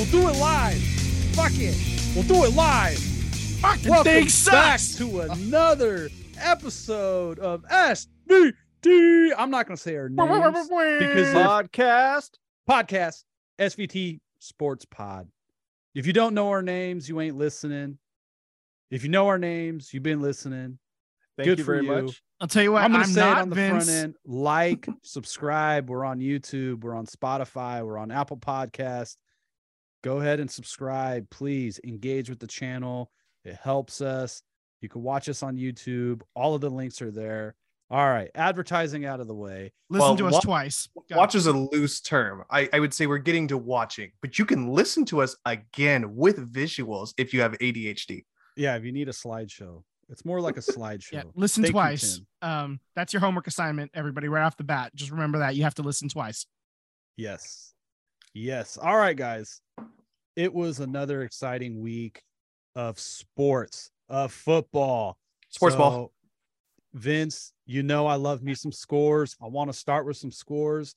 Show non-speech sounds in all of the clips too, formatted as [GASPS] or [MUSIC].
We'll do it live. Fuck it. We'll do it live. Fucking Welcome thing back to another episode of SVT. I'm not going to say our names because Podcast. podcast SVT Sports Pod. If you don't know our names, you ain't listening. If you know our names, you've been listening. Thank Good you for very you. much. I'll tell you what. I'm I'm, going to say not it on the Vince. front end. Like, subscribe. We're on YouTube. We're on Spotify. We're on Apple Podcast. Go ahead and subscribe. Please engage with the channel. It helps us. You can watch us on YouTube. All of the links are there. All right. Advertising out of the way. Listen Well, to us wa- twice. Go. Watch is a loose term. I, I would say we're getting to watching, but you can listen to us again with visuals if you have ADHD. Yeah. If you need a slideshow, it's more like a slideshow. Yeah, listen Thank twice. Tim. um, that's your homework assignment, everybody, right off the bat. Just remember that you have to listen twice. Yes. Yes. All right, guys. It was another exciting week of sports, of football. Sports ball. Vince, you know I love me some scores. I want to start with some scores.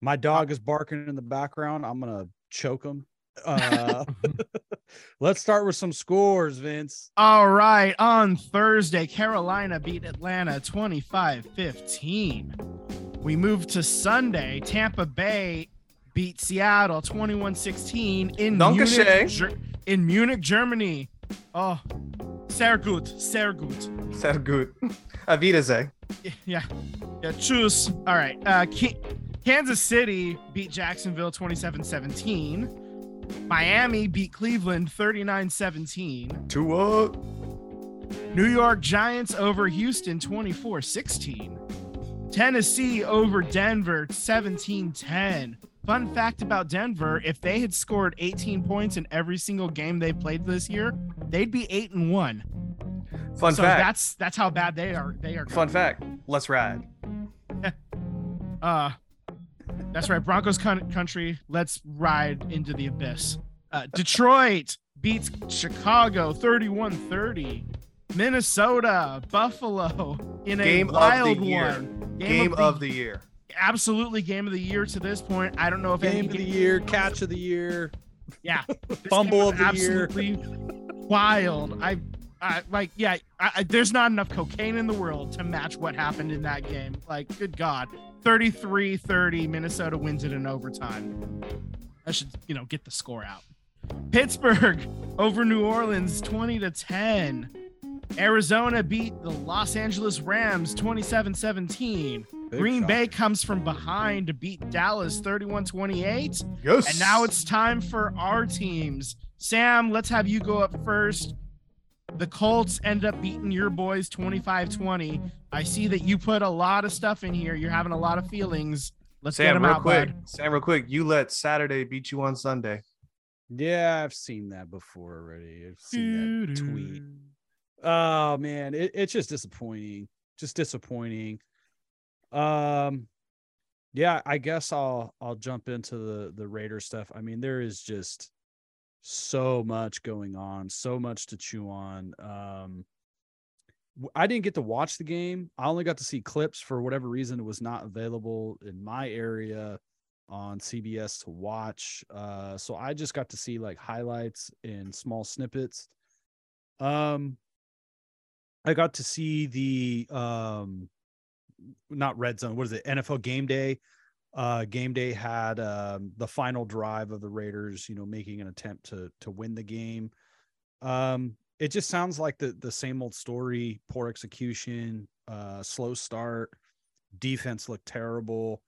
My dog is barking in the background. I'm going to choke him. Uh, [LAUGHS] [LAUGHS] let's start with some scores, Vince. All right. On Thursday, Carolina beat Atlanta 25 15. We move to Sunday. Tampa Bay beat Seattle 21 16 in, Munich, in Munich, Germany. Oh, sehr gut. Sehr gut. Sehr gut. [LAUGHS] Auf Wiedersehen. Yeah. Yeah. Choose. All right. Uh, Kansas City beat Jacksonville 27 17. Miami beat Cleveland 39 17. To what? New York Giants over Houston 24 16. Tennessee over Denver 17 10. Fun fact about Denver if they had scored 18 points in every single game they played this year, they'd be 8 and 1. Fun so fact. that's that's how bad they are. They are Fun fact. Let's ride. [LAUGHS] Uh, that's right. Broncos country. Let's ride into the abyss. Uh, [LAUGHS] Detroit beats Chicago 31 30. Minnesota, Buffalo in a Game of the wild year. one. Game of the year. Absolutely game of the year to this point. I don't know if any Game of the year, catch of the year. Yeah, [LAUGHS] Fumble of the year. absolutely Wild. I, I like. Yeah, I, I, there's not enough cocaine in the world to match what happened in that game. Like, good God, 33-30, Minnesota wins it in overtime. I should, you know, get the score out. Pittsburgh [LAUGHS] over New Orleans, 20 to 10. Arizona beat the Los Angeles Rams 27-17. Big Green shot. Bay comes from behind to beat Dallas 31-28. Yes. And now it's time for our teams. Sam, let's have you go up first. The Colts end up beating your boys 25 20. I see that you put a lot of stuff in here. You're having a lot of feelings. Let's get Sam, them real out, quick. bud. Sam, real quick. You let Saturday beat you on Sunday. Yeah, I've seen that before already. I've seen that tweet. Oh man, it, it's just disappointing. Just disappointing. Um yeah, I guess I'll I'll jump into the the Raider stuff. I mean, there is just so much going on, so much to chew on. Um I didn't get to watch the game. I only got to see clips for whatever reason it was not available in my area on CBS to watch. Uh so I just got to see like highlights and small snippets. Um I got to see the um not red zone, what is it? NFL game day. Uh game day had um the final drive of the Raiders, you know, making an attempt to to win the game. Um it just sounds like the the same old story, poor execution, uh slow start, defense looked terrible.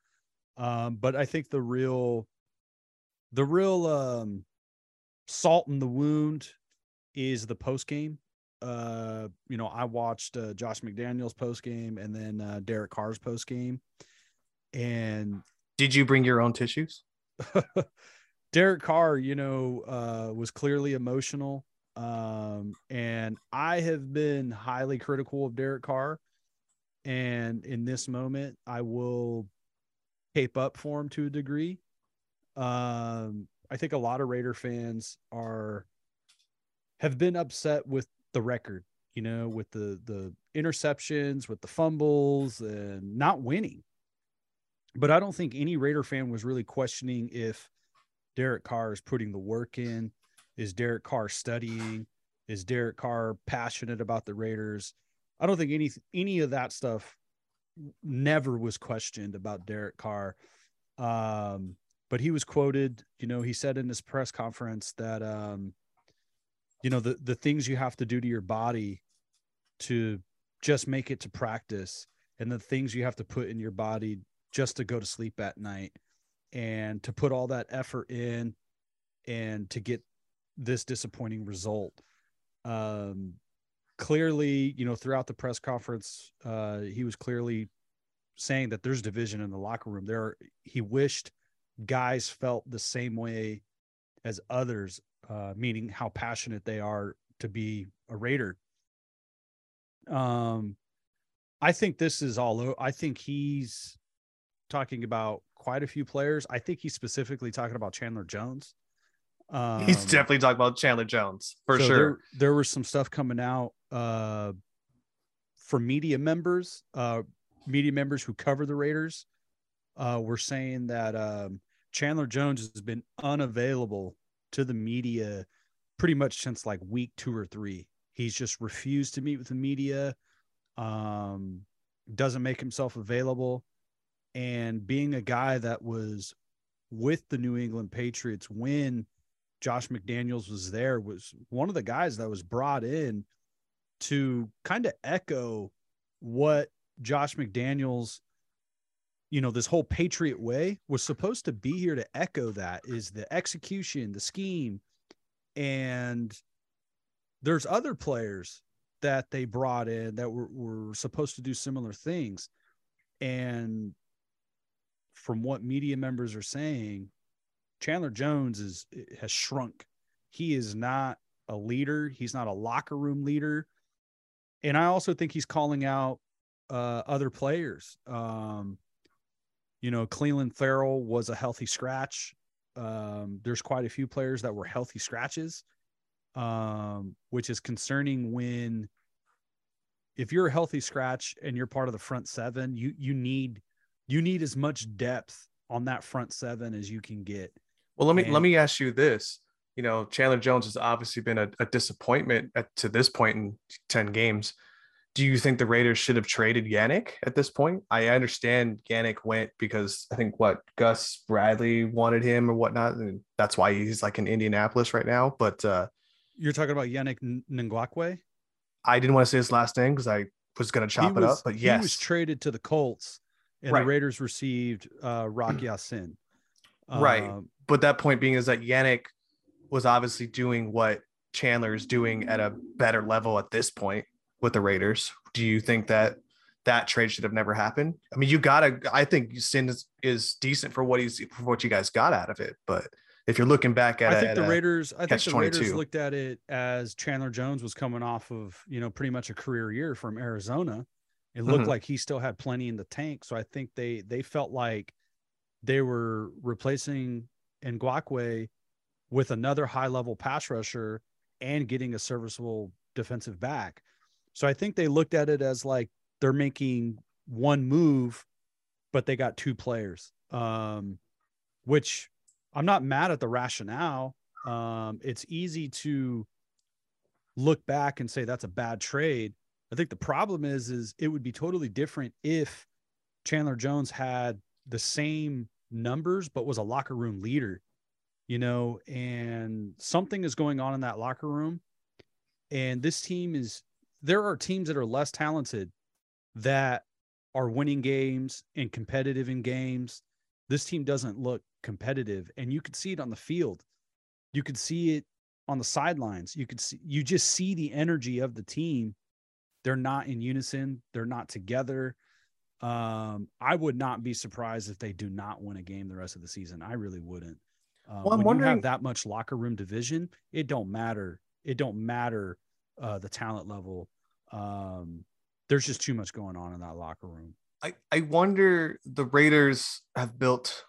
Um but I think the real the real um salt in the wound is the post game uh you know i watched uh, josh mcdaniels post game and then uh derek carr's post game and Did you bring your own tissues? [LAUGHS] derek carr you know uh was clearly emotional. Um and i have been highly critical of derek carr. And in this moment i will cape up for him to a degree. Um i think a lot of raider fans are have been upset with the record you know with the the interceptions with the fumbles and not winning but i don't think any raider fan was really questioning if Derek Carr is putting the work in? Is Derek Carr studying? Is Derek Carr passionate about the Raiders? I don't think any any of that stuff never was questioned about Derek Carr. Um, but he was quoted, you know, he said in his press conference that um, you know, the the things you have to do to your body to just make it to practice and the things you have to put in your body just to go to sleep at night and to put all that effort in and to get this disappointing result. Um, clearly, you know, throughout the press conference, uh, he was clearly saying that there's division in the locker room. There, he wished guys felt the same way as others, uh, meaning how passionate they are to be a Raider. Um, I think this is all. I think he's talking about quite a few players. I think he's specifically talking about Chandler Jones. Um, he's definitely talking about Chandler Jones for so sure. There, there was some stuff coming out uh, for media members, uh, media members who cover the Raiders. Uh, were saying that um, Chandler Jones has been unavailable to the media pretty much since like week two or three. He's just refused to meet with the media. Um, doesn't make himself available and being a guy that was with the New England Patriots when Josh McDaniels was there was one of the guys that was brought in to kind of echo what Josh McDaniels you know this whole patriot way was supposed to be here to echo that is the execution the scheme and there's other players that they brought in that were, were supposed to do similar things and from what media members are saying, Chandler Jones is has shrunk. He is not a leader. He's not a locker room leader. And I also think he's calling out uh, other players. Um, you know, Clelin Ferrell was a healthy scratch. Um, there's quite a few players that were healthy scratches, um, which is concerning when if you're a healthy scratch and you're part of the front seven, you you need you need as much depth on that front seven as you can get. Well, let me and, let me ask you this. You know, Chandler Jones has obviously been a, a disappointment at, to this point in 10 games. Do you think the Raiders should have traded Yannick at this point? I understand Yannick went because I think what Gus Bradley wanted him or whatnot, and that's why he's like in Indianapolis right now. But uh you're talking about Yannick Ngakoue? I didn't want to say his last name because I was going to chop was, it up, but yes, he was traded to the Colts and right. the Raiders received uh, Rock Ya-Sin. right. Um, but that point being is that Yannick was obviously doing what Chandler is doing at a better level at this point with the Raiders. Do you think that that trade should have never happened? I mean, you gotta. I think Sin is, is decent for what he's for what you guys got out of it, but if you're looking back at, it, I think at the Raiders, I think the 22. Raiders looked at it as Chandler Jones was coming off of you know pretty much a career year from Arizona, it looked mm-hmm. like he still had plenty in the tank. So I think they they felt like they were replacing Ngakoue with another high level pass rusher and getting a serviceable defensive back. So I think they looked at it as like they're making one move, but they got two players. Um, which I'm not mad at the rationale. Um, it's easy to look back and say that's a bad trade I think the problem is is it would be totally different if Chandler Jones had the same numbers but was a locker room leader, you know, and something is going on in that locker room. And this team is there are teams that are less talented that are winning games and competitive in games. This team doesn't look competitive and you could see it on the field. You could see it on the sidelines. You could see you just see the energy of the team they're not in unison. They're not together. Um, I would not be surprised if they do not win a game the rest of the season. I really wouldn't. Um, well, I'm when wondering... you have that much locker room division, it don't matter. It don't matter uh, the talent level. Um, there's just too much going on in that locker room. I, I wonder the Raiders have built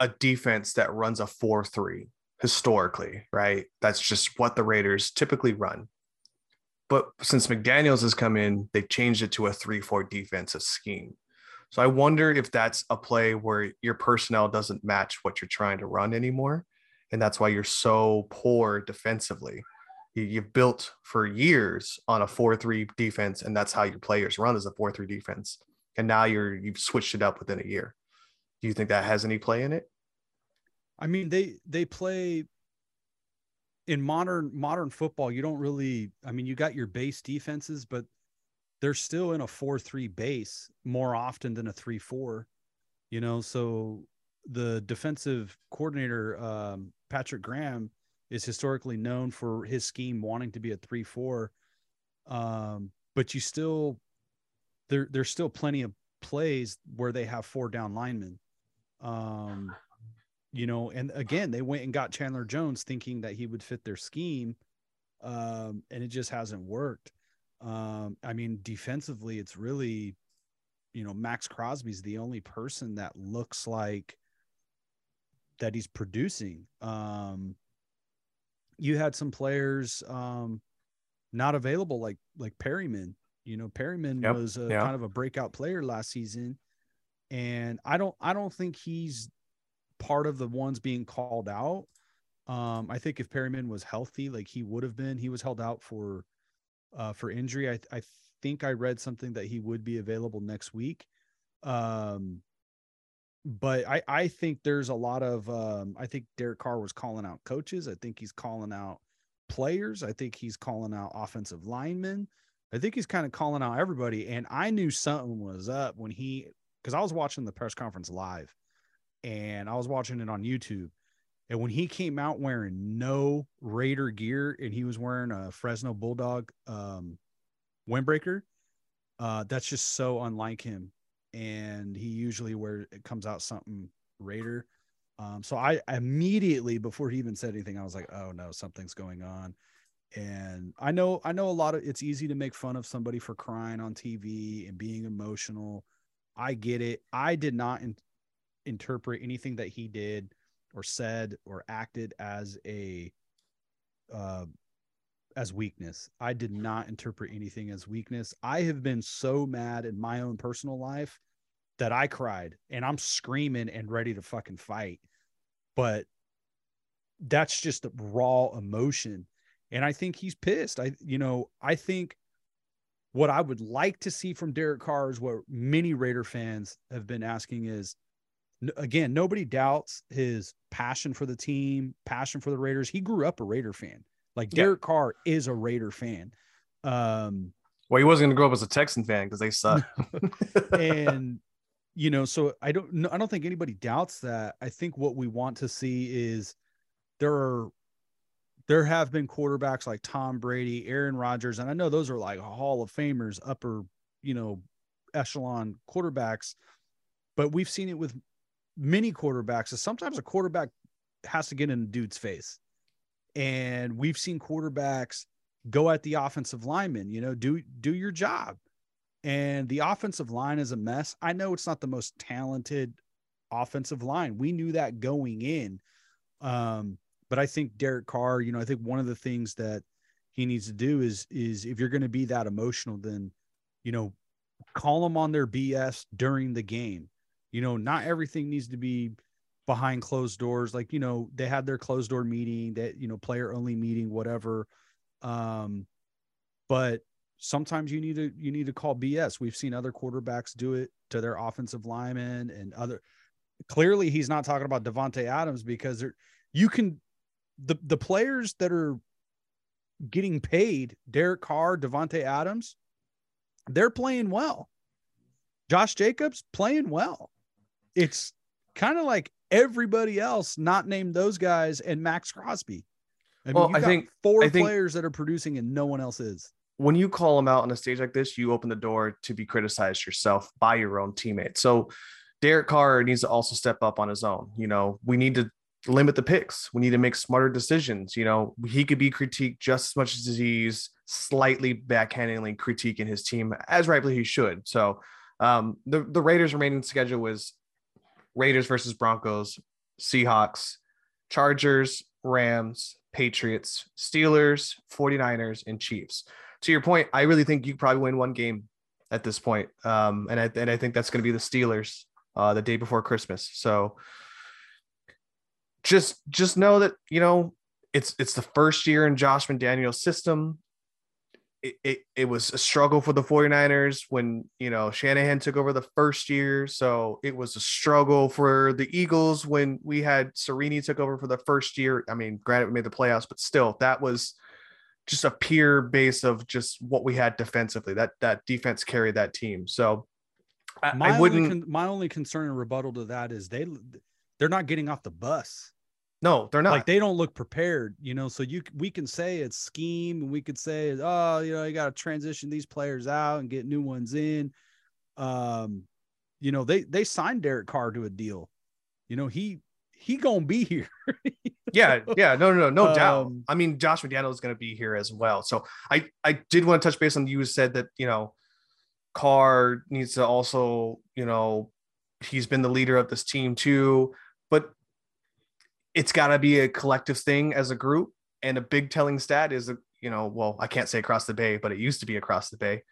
a defense that runs a 4 3 historically, right? That's just what the Raiders typically run. But since McDaniels has come in, they've changed it to a 3 4 defensive scheme. So I wonder if that's a play where your personnel doesn't match what you're trying to run anymore. And that's why you're so poor defensively. You've built for years on a 4 3 defense, and that's how your players run as a 4 3 defense. And now you're you've switched it up within a year. Do you think that has any play in it? I mean, they they play in modern modern football. You don't really. I mean, you got your base defenses, but they're still in a four-three base more often than a three-four. You know, so the defensive coordinator um, Patrick Graham is historically known for his scheme wanting to be a three-four. Um, but you still there there's still plenty of plays where they have four down linemen. Um, you know, and again, they went and got Chandler Jones thinking that he would fit their scheme. Um, and it just hasn't worked. Um, I mean, defensively, it's really, you know, Maxx Crosby's the only person that looks like that he's producing. Um, you had some players um, not available, like like Perryman. You know, Perryman yep. was a, kind of a breakout player last season, and I don't I don't think he's part of the ones being called out. Um, I think if Perryman was healthy, like he would have been, he was held out for uh, for injury. I I think I read something that he would be available next week. Um, but I I think there's a lot of um, I think Derek Carr was calling out coaches. I think he's calling out players. I think he's calling out offensive linemen. I think he's kind of calling out everybody. And I knew something was up when he because I was watching the press conference live and I was watching it on YouTube. And when he came out wearing no Raider gear and he was wearing a Fresno Bulldog um, windbreaker, uh, that's just so unlike him. And he usually where it comes out something Raider. Um, so I immediately before he even said anything, I was like, oh no, something's going on. And I know I know a lot of it's easy to make fun of somebody for crying on TV and being emotional. I get it. I did not in- interpret anything that he did or said or acted as a uh, as weakness. I did not interpret anything as weakness. I have been so mad in my own personal life that I cried and I'm screaming and ready to fucking fight. But that's just raw emotion. And I think he's pissed. I, you know, I think what I would like to see from Derek Carr is what many Raider fans have been asking is again, nobody doubts his passion for the team, passion for the Raiders. He grew up a Raider fan. Like Derek yeah. Carr is a Raider fan. Um, well, he wasn't going to grow up as a Texan fan because they suck. [LAUGHS] and you know, so I don't, I don't think anybody doubts that. I think what we want to see is there are, there have been quarterbacks like Tom Brady, Aaron Rodgers, and I know those are like Hall of Famers, upper, you know, echelon quarterbacks, but we've seen it with many quarterbacks is sometimes a quarterback has to get in a dude's face. And we've seen quarterbacks go at the offensive lineman, you know, do do your job. And the offensive line is a mess. I know it's not the most talented offensive line. We knew that going in. Um, but I think Derek Carr, you know, I think one of the things that he needs to do is is if you're going to be that emotional, then you know, call them on their BS during the game. You know, not everything needs to be behind closed doors. Like, you know, they had their closed door meeting, that, you know, player only meeting, whatever. Um, but sometimes you need to you need to call BS. We've seen other quarterbacks do it to their offensive linemen and other clearly he's not talking about Davante Adams because there you can the the players that are getting paid, Derek Carr, Davante Adams, they're playing well. Josh Jacobs playing well it's kind of like everybody else not named those guys and Maxx Crosby. I mean, well, I think four I think players that are producing and no one else is. When you call them out on a stage like this, you open the door to be criticized yourself by your own teammates. So Derek Carr needs to also step up on his own. You know, we need to limit the picks. We need to make smarter decisions. You know, he could be critiqued just as much as he's slightly backhandedly critiquing his team, as rightly he should. So um, the the Raiders' remaining schedule was Raiders versus Broncos, Seahawks, Chargers, Rams, Patriots, Steelers, 49ers, and Chiefs. To your point, I really think you probably win one game at this point. Um, and I and I think that's going to be the Steelers uh, the day before Christmas. So just just know that you know it's it's the first year in Josh McDaniel's system. It, it, it was a struggle for the 49ers when you know Shanahan took over the first year. So it was a struggle for the Eagles when we had Sirianni took over for the first year. I mean, granted, we made the playoffs, but still, that was just a pure base of just what we had defensively. That that defense carried that team. So I, my I wouldn't. Only con- my only concern and rebuttal to that is they they're not getting off the bus. No, they're not. Like they don't look prepared, you know. So you we can say it's scheme, and we could say, oh, you know, you got to transition these players out and get new ones in. Um, you know, they they signed Derek Carr to a deal. You know, he he gonna be here. [LAUGHS] yeah, yeah, no, no, no, no Um, doubt. I mean, Josh McDaniel is to be here as well. So I, I did want to touch base on you said that you know, Carr needs to also, you know, he's been the leader of this team too, but it's got to be a collective thing as a group. And a big telling stat is, a you know, well, I can't say across the bay, but it used to be across the bay.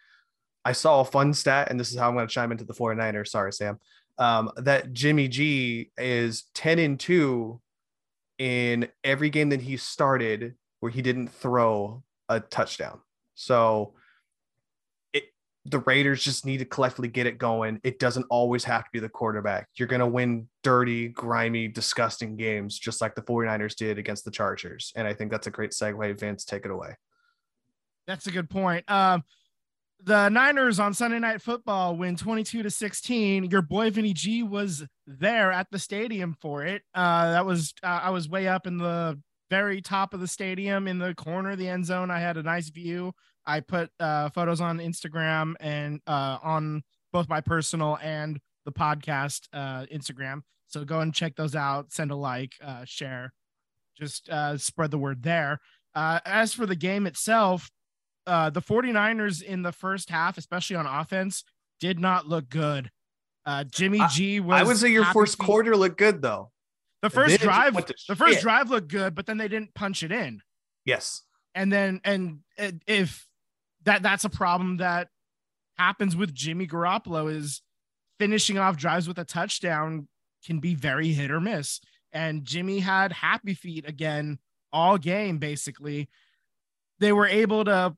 I saw a fun stat, and this is how I'm going to chime into the 49ers. Sorry, Sam. Um, that Jimmy G is 10 and 2 in every game that he started where he didn't throw a touchdown. So it the Raiders just need to collectively get it going. It doesn't always have to be the quarterback. You're going to win dirty, grimy, disgusting games just like the 49ers did against the Chargers. And I think that's a great segue. Vince, take it away. That's a good point. Um, the Niners on Sunday Night Football win 22 to 16. Your boy Vinny G was there at the stadium for it. Uh, that was uh, I was way up in the very top of the stadium in the corner of the end zone. I had a nice view. I put uh, photos on Instagram and uh, on both my personal and the podcast uh, Instagram. So go and check those out. Send a like, uh, share, just spread the word there. As for the game itself, uh, the 49ers in the first half, especially on offense, did not look good. Uh, Jimmy G was. I would say your first quarter looked good though. The first then it just drive, the first drive looked good, but then they didn't punch it in. Yes. And then, and if that that's a problem that happens with Jimmy Garoppolo is finishing off drives with a touchdown can be very hit or miss. And Jimmy had happy feet again all game, basically. They were able to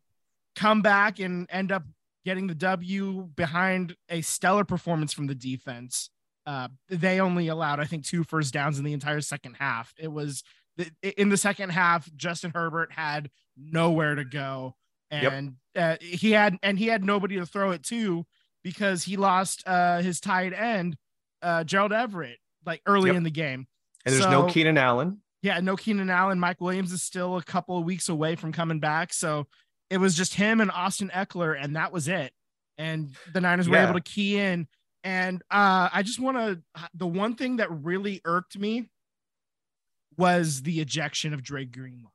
come back and end up getting the W behind a stellar performance from the defense. Uh, they only allowed, I think, two first downs in the entire second half. It was in the second half, Justin Herbert had nowhere to go, Yep. and uh, he had and he had nobody to throw it to because he lost uh, his tight end, uh, Gerald Everett, like early Yep. in the game. And there's no Keenan Allen. Yeah, no Keenan Allen. Mike Williams is still a couple of weeks away from coming back, so it was just him and Austin Ekeler, and that was it. And the Niners were able to key in. And uh, I just want to. The one thing that really irked me was the ejection of Dre Greenlaw.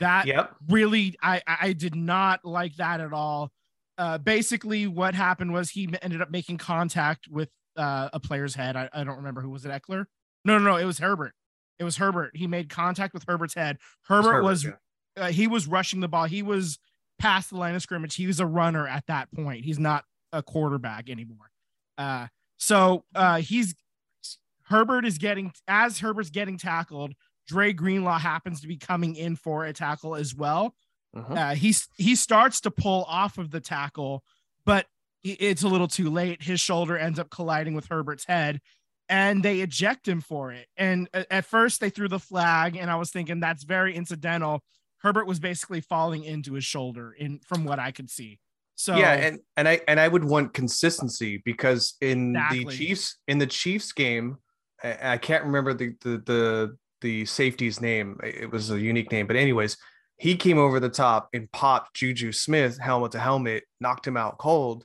That Yep. really I I did not like that at all. Uh, basically, what happened was he ended up making contact with uh, a player's head. I, I don't remember who was it. Ekeler? No, no, no. It was Herbert. It was Herbert. He made contact with Herbert's head. Herbert, Herbert, was yeah. Uh, he was rushing the ball. He was past the line of scrimmage. He was a runner at that point. He's not a quarterback anymore. Uh, so uh, he's Herbert is getting as Herbert's getting tackled. Dre Greenlaw happens to be coming in for a tackle as well. Mhm. Uh, he's he starts to pull off of the tackle, but it's a little too late. His shoulder ends up colliding with Herbert's head, and they eject him for it. And at first, they threw the flag, and I was thinking that's very incidental. Herbert was basically falling into his shoulder, in from what I could see. So yeah, and and I and I would want consistency because in Exactly. the Chiefs in the Chiefs game, I, I can't remember the the the the safety's name. It was a unique name, but anyways, he came over the top and popped Juju Smith helmet to helmet, knocked him out cold.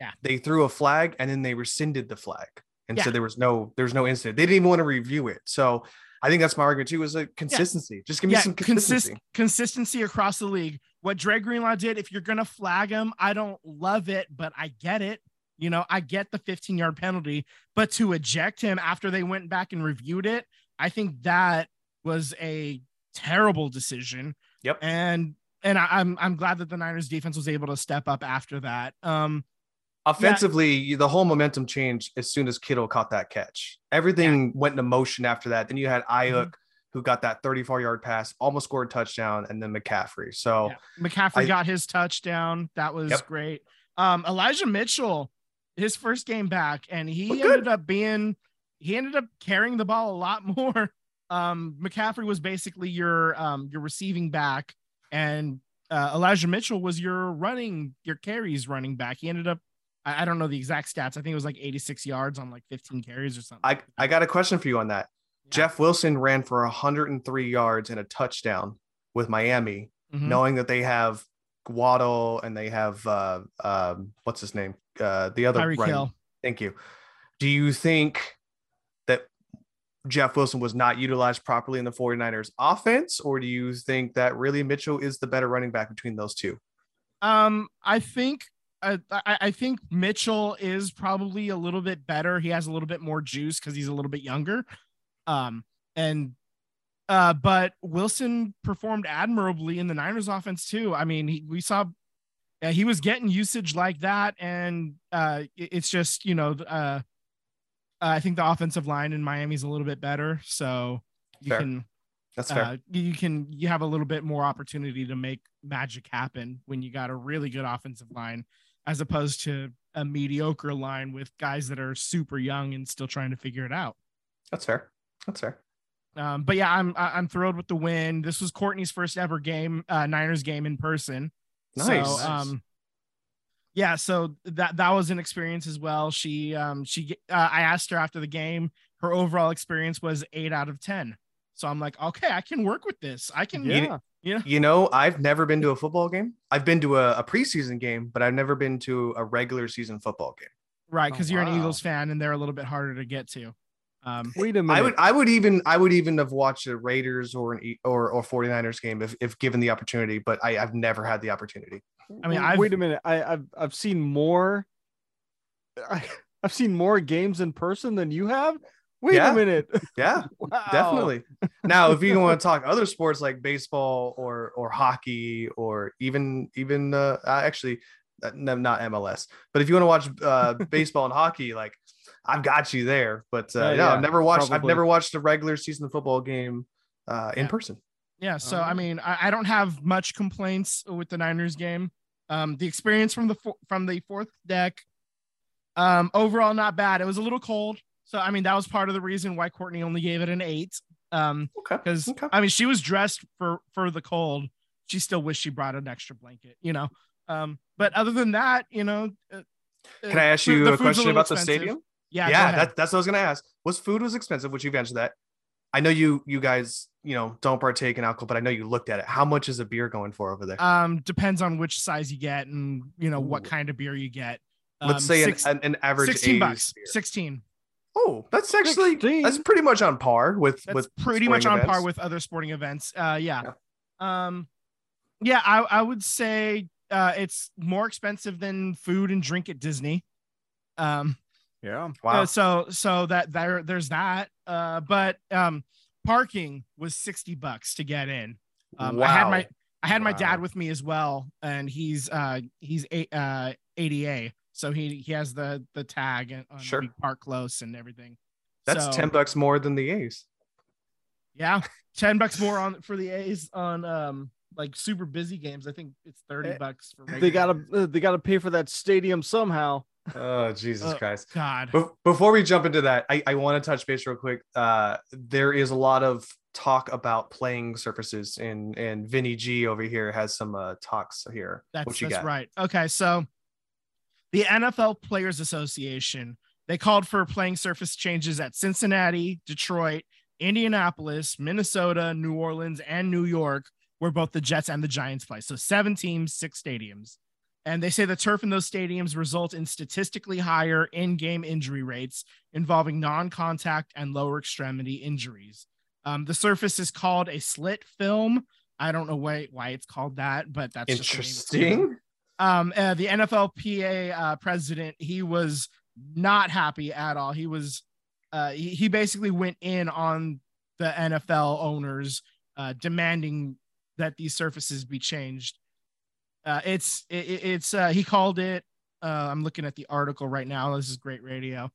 Yeah. they threw a flag and then they rescinded the flag and Yeah. said there was no there's no incident. They didn't even want to review it. So I think that's my argument too. Is a consistency. Just give me yeah, some consist- consistency. consistency across the league. What Dre Greenlaw did, if you're gonna flag him, I don't love it, but I get it. You know, I get the 15 yard penalty, but to eject him after they went back and reviewed it, I think that was a terrible decision. Yep. And and I, I'm I'm glad that the Niners defense was able to step up after that. Um, Offensively, the whole momentum changed as soon as Kittle caught that catch. Everything went into motion after that. Then you had Aiyuk, Mm-hmm. who got that 34 yard pass, almost scored a touchdown, and then McCaffrey. So Yeah. McCaffrey I- got his touchdown. That was Yep. great. Um, Elijah Mitchell, his first game back, and he Looked good. ended up being he ended up carrying the ball a lot [LAUGHS] more. Um, McCaffrey was basically your um your receiving back, and uh, Elijah Mitchell was your running your carries running back. He ended up I, I don't know the exact stats. I think it was like 86 yards on like 15 carries or something. I, I got a question for you on that. Yeah. Jeff Wilson ran for 103 yards and a touchdown with Miami, Mhm. knowing that they have Waddle and they have uh um what's his name? Uh the other Tyreek running- Hill. Thank you. Do you think that Jeff Wilson was not utilized properly in the 49ers offense, or do you think that really Mitchell is the better running back between those two? Um, I think I, I I think Mitchell is probably a little bit better. He has a little bit more juice because he's a little bit younger. Um, and uh, but Wilson performed admirably in the Niners offense too. I mean, he, we saw uh, he was getting usage like that, and uh, it- it's just you know, uh, I think the offensive line in Miami is a little bit better, so you Fair. can That's fair. uh, you can you have a little bit more opportunity to make magic happen when you got a really good offensive line as opposed to a mediocre line with guys that are super young and still trying to figure it out. That's fair. That's fair. Um, but yeah, I'm I- I'm thrilled with the win. This was Courtney's first ever game, uh, Niners game in person. Nice. So, um, yeah, so that that was an experience as well. She um she uh, I asked her after the game. Her overall experience was eight out of ten. So I'm like, okay, I can work with this. I can. Yeah. Yeah. You know, I've never been to a football game. I've been to a, a preseason game, but I've never been to a regular season football game. Right, Oh, because you're an. Eagles fan and they're a little bit harder to get to. Um, Wait a minute. I would I would even I would even have watched a Raiders or an E- or or 49ers game if, if given the opportunity, but I, I've never had the opportunity. I mean, W- I've- wait a minute. I, I've I've seen more. I, [LAUGHS] I've seen more games in person than you have. Wait Yeah. a minute. [LAUGHS] Yeah, Wow. definitely. Now, if you want to talk other sports like baseball or or hockey or even even uh, uh, actually uh, not MLS, but if you want to watch uh, [LAUGHS] baseball and hockey, like I've got you there. But uh, Uh, no, yeah, I've never watched. I've never watched a regular season football game uh, in Yeah. person. yeah, so Oh. I mean, I, I don't have much complaints with the Niners game. Um, the experience from the from the fourth deck, um, overall not bad. It was a little cold, so I mean that was part of the reason why Courtney only gave it an eight. Um, Okay. because Okay. I mean she was dressed for for the cold. She still wished she brought an extra blanket, you know. Um, but other than that, you know, uh, Can I ask you the a question little about the stadium? Yeah, yeah, ahead. that, that's what I was gonna ask. Was food was expensive, which you've answered that. I know you you guys you know don't partake in alcohol, but I know you looked at it. How much is a beer going for over there? Um, depends on which size you get and you know what kind of beer you get. Let's Um, say six- an, an, an average 16 aged bucks. beer. 16. Oh, that's actually 16? that's pretty much on par with That's with pretty much sporting on par with other sporting events. Uh, yeah. Um, yeah, I, I would say uh, it's more expensive than food and drink at Disney. Um, Yeah. wow. uh, so so that there there's that. Uh, but um, parking was 60 bucks to get in. Um, I had my I had my dad with me as well, and he's uh he's a, uh ADA, so he he has the the tag and on Sure. park close and everything. That's So, ten bucks more than the A's. Yeah, [LAUGHS] ten bucks more on for the A's on um like super busy games. I think it's thirty Eh, bucks for. They gotta they gotta pay for that stadium somehow. Oh Jesus Uh, Christ! God. Be- Before we jump into that, I, I want to touch base real quick. Uh, there is a lot of talk about playing surfaces, and and Vinny G over here has some uh, talks here. That's what you that's got? right. Okay, so the NFL Players Association they called for playing surface changes at Cincinnati, Detroit, Indianapolis, Minnesota, New Orleans, and New York, where both the Jets and the Giants play. So seven teams, six stadiums. And they say the turf in those stadiums result in statistically higher in-game injury rates involving non-contact and lower extremity injuries. Um, the surface is called a slit film. I don't know why why it's called that, but that's just the name it's given. Interesting. Um, uh, the NFLPA uh, president, he was not happy at all. He was, uh, he, he basically went in on the NFL owners, uh, demanding that these surfaces be changed. Uh, it's, it, it- it's, uh, he called it Uh, I'm looking at the article right now. This is great radio.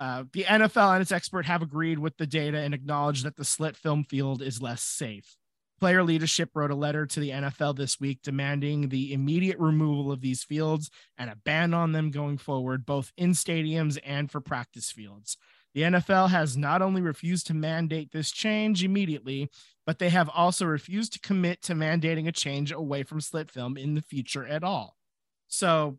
Uh, the NFL and its expert have agreed with the data and acknowledged that the slit film field is less safe. Player leadership wrote a letter to the NFL this week demanding the immediate removal of these fields and a ban on them going forward, both in stadiums and for practice fields. The NFL has not only refused to mandate this change immediately, but they have also refused to commit to mandating a change away from slit film in the future at all. So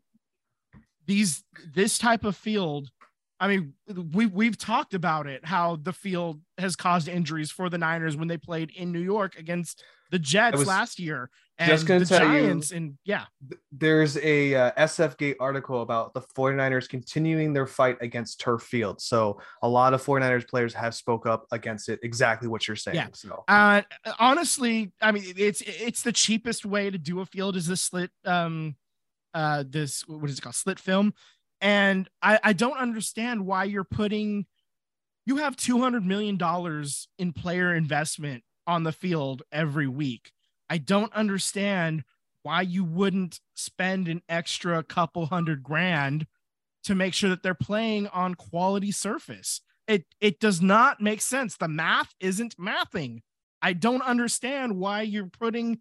these this type of field I mean, we we've talked about it how the field has caused injuries for the Niners when they played in New York against the Jets last year and just the tell you- and yeah. There's a uh, SF Gate article about the 49ers continuing their fight against turf field. So a lot of 49ers players have spoke up against it. Exactly what you're saying. Yeah. So Uh, honestly, I mean, it's it's the cheapest way to do a field is this slit, um, uh, this what is it called, slit film, and I I don't understand why you're putting, you have two hundred million dollars in player investment on the field every week. I don't understand why you wouldn't spend an extra couple hundred grand to make sure that they're playing on quality surface. It it does not make sense. The math isn't mathing. I don't understand why you're putting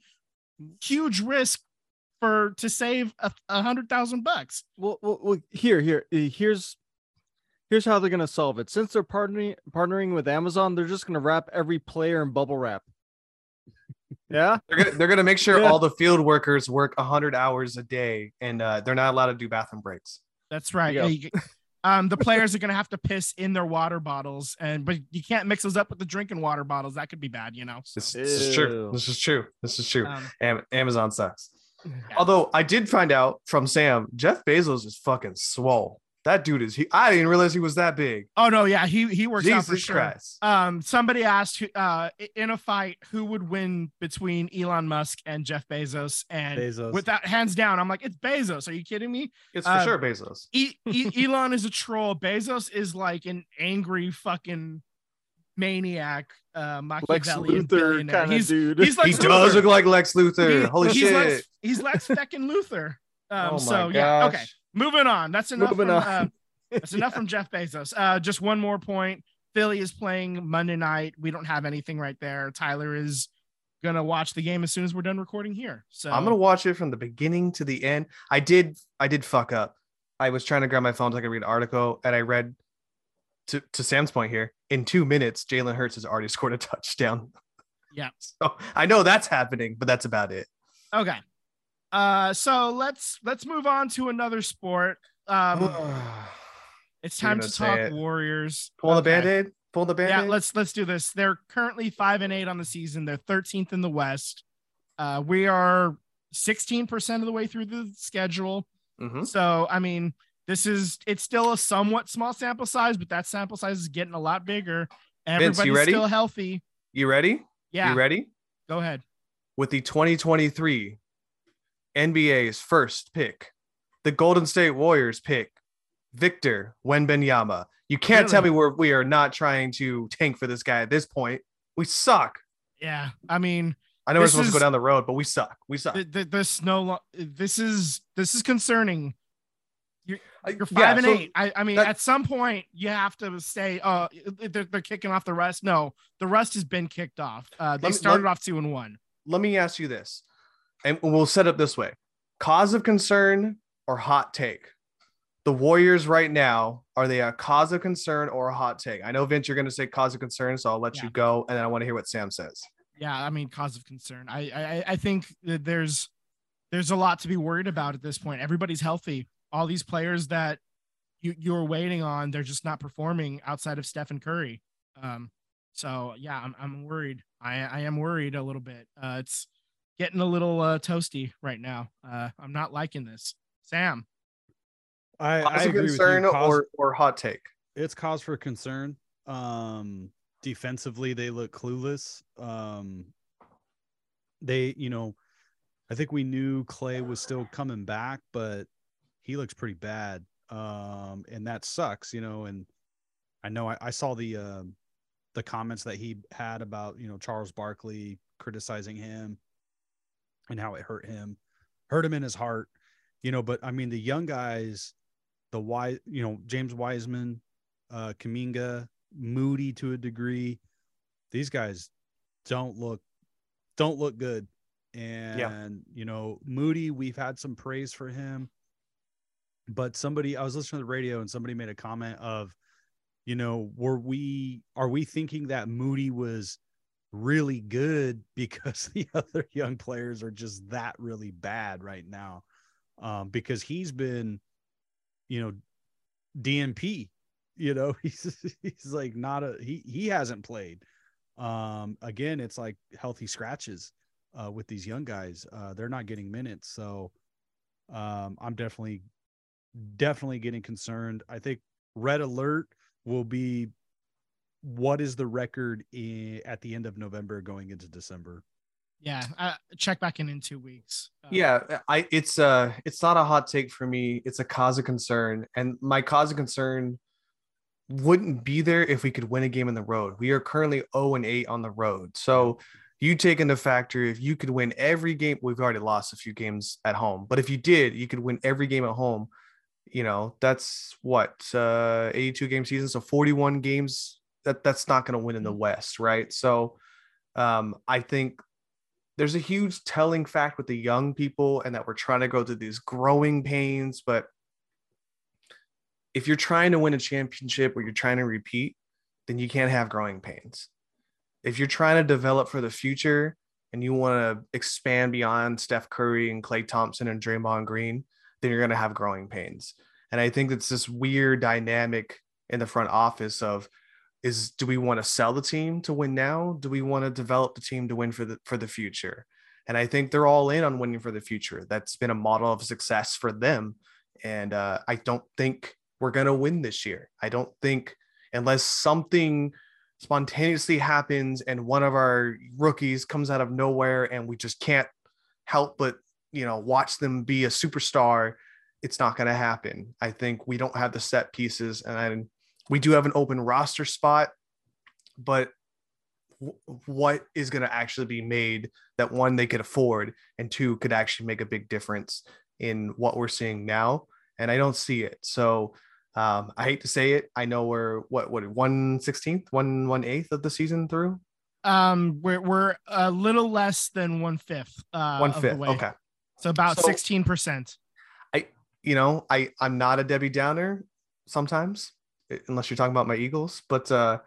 huge risk for to save a, a hundred thousand bucks. Well, well, well, here, here, uh, here's here's how they're gonna solve it. Since they're partnering partnering with Amazon, they're just gonna wrap every player in bubble wrap. [LAUGHS] Yeah, they're gonna, they're gonna make sure Yeah. all the field workers work 100 hours a day and uh, they're not allowed to do bathroom breaks. That's right. Yeah, you- um, the players are gonna have to piss in their water bottles, and but you can't mix those up with the drinking water bottles. That could be bad, you know. This, So, this is true. This is true. This is true. um, Am- Amazon sucks. Yeah. Although I did find out from Sam, Jeff Bezos is fucking swole. That dude is he. I didn't realize he was that big. oh no, yeah, he he works out for sure. Christ. Um, somebody asked who- uh in a fight who would win between Elon Musk and Jeff Bezos, and Bezos. without hands down, I'm like, it's Bezos. Are you kidding me? It's for uh, sure Bezos. E- [LAUGHS] E- Elon is a troll. Bezos is like an angry fucking maniac, uh, Lex Machiavellian Luthor billionaire. kind of He's, dude. he's He Lex does Luthor. look like Lex Luthor. He- Holy he's shit. Lex, he's Lex [LAUGHS] fucking Luthor. Um, oh my so gosh. yeah, okay. Moving on. That's enough. Moving from, on. Uh, that's enough from Jeff Bezos. Uh, just one more point. Philly is playing Monday night. We don't have anything right there. Tyler is gonna watch the game as soon as we're done recording here. So I'm gonna watch it from the beginning to the end. I did I did fuck up. I was trying to grab my phone so I could read an article, and I read to, to Sam's point here, in two minutes, Jalen Hurts has already [LAUGHS] scored a touchdown. Yeah. [LAUGHS] So I know that's happening, but that's about it. okay. Uh, so let's let's move on to another sport. Um, [SIGHS] it's time gonna talk it. Warriors. Pull the Okay. band-aid. Pull the band-aid. Yeah, let's let's do this. They're currently five and eight on the season. They're 13th in the West. Uh, we are 16% of the way through the schedule. Mhm. So I mean, this is it's still a somewhat small sample size, but that sample size is getting a lot bigger. Vince, you Everybody's ready? still healthy. You ready? Yeah, You ready? go ahead. With the 2023 NBA's first pick, the Golden State Warriors pick Victor Wembanyama. You can't tell me Really? we're we are not trying to tank for this guy at this point. We suck. Yeah, I mean, I know we're supposed to go down the road, but we suck. We suck. th- th- this no, this is this is concerning. You're Uh, You're yeah, five and so eight. I, I mean, that- at some point, you have to say, "Oh, they're, they're kicking off the rest." No, the rest has been kicked off. Uh, they me- started let- off two and one. Let me ask you this, and we'll set up this way: cause of concern or hot take? The Warriors right now are they a cause of concern or a hot take? I know Vince, you're going to say cause of concern, so I'll let Yeah. you go, and then I want to hear what Sam says. Yeah, I mean, cause of concern. I, I, I think that there's, there's a lot to be worried about at this point. Everybody's healthy. All these players that you you're waiting on, they're just not performing outside of Stephen Curry. Um, so yeah, I'm I'm worried. I I am worried a little bit. Uh, it's getting a little uh, toasty right now. Uh, I'm not liking this. Sam. I, I Cause of agree with you. Cause, or or hot take? it's cause for concern. Um, defensively, they look clueless. Um, they, you know, I think we knew Clay was still coming back, but he looks pretty bad. Um, and that sucks, you know. And I know I, I saw the um the comments that he had about you know Charles Barkley criticizing him and how it hurt him, hurt him in his heart. you know, but I mean the young guys, the wise, you know, James Wiseman, uh, Kuminga, Moody to a degree. These guys don't look don't look good. And you know, Moody, we've had some praise for him. But somebody I was listening to the radio and somebody made a comment of, you know, were we are we thinking that Moody was really good [LAUGHS] because the [LAUGHS] other young players are just that really bad right now? Um, because he's been, you know, DNP you know [LAUGHS] he's he's like not a he he hasn't played. Um again it's like healthy scratches uh with these young guys. Uh they're not getting minutes. So um i'm definitely definitely getting concerned i think red alert will be what is the record in, at the end of november going into december Yeah, uh, check back in in two weeks. Uh, Yeah, I it's uh it's not a hot take for me. It's a cause of concern, and my cause of concern wouldn't be there if we could win a game on the road. We are currently 0 and 8 on the road. So you take into factor if you could win every game, we've already lost a few games at home, but if you did, you could win every game at home. You know, that's what uh 82 game season, so 41 games. That that's not going to win in the West, right? So um I think there's a huge telling fact with the young people and that we're trying to go through these growing pains but if you're trying to win a championship or you're trying to repeat then you can't have growing pains if you're trying to develop for the future and you want to expand beyond Steph Curry and Klay Thompson and Draymond Green then you're going to have growing pains. And I think it's this weird dynamic in the front office of is do we want to sell the team to win now? Do we want to develop the team to win for the for the future? And i think they're all in on winning for the future. That's been a model of success for them. And uh, i don't think we're going to win this year. I don't think unless something spontaneously happens and one of our rookies comes out of nowhere and we just can't help but you know watch them be a superstar it's not going to happen i think we don't have the set pieces and I, we do have an open roster spot, but w- what is going to actually be made that one they could afford and two could actually make a big difference in what we're seeing now? And I don't see it. So um, I hate to say it. I know we're what what one sixteenth, one one eighth of the season through. Um, we're we're a little less than one fifth. Uh, One fifth. Okay. So about So- sixteen percent. I, you know, I I'm not a Debbie Downer sometimes, eh, unless you're talking about my Eagles, but uh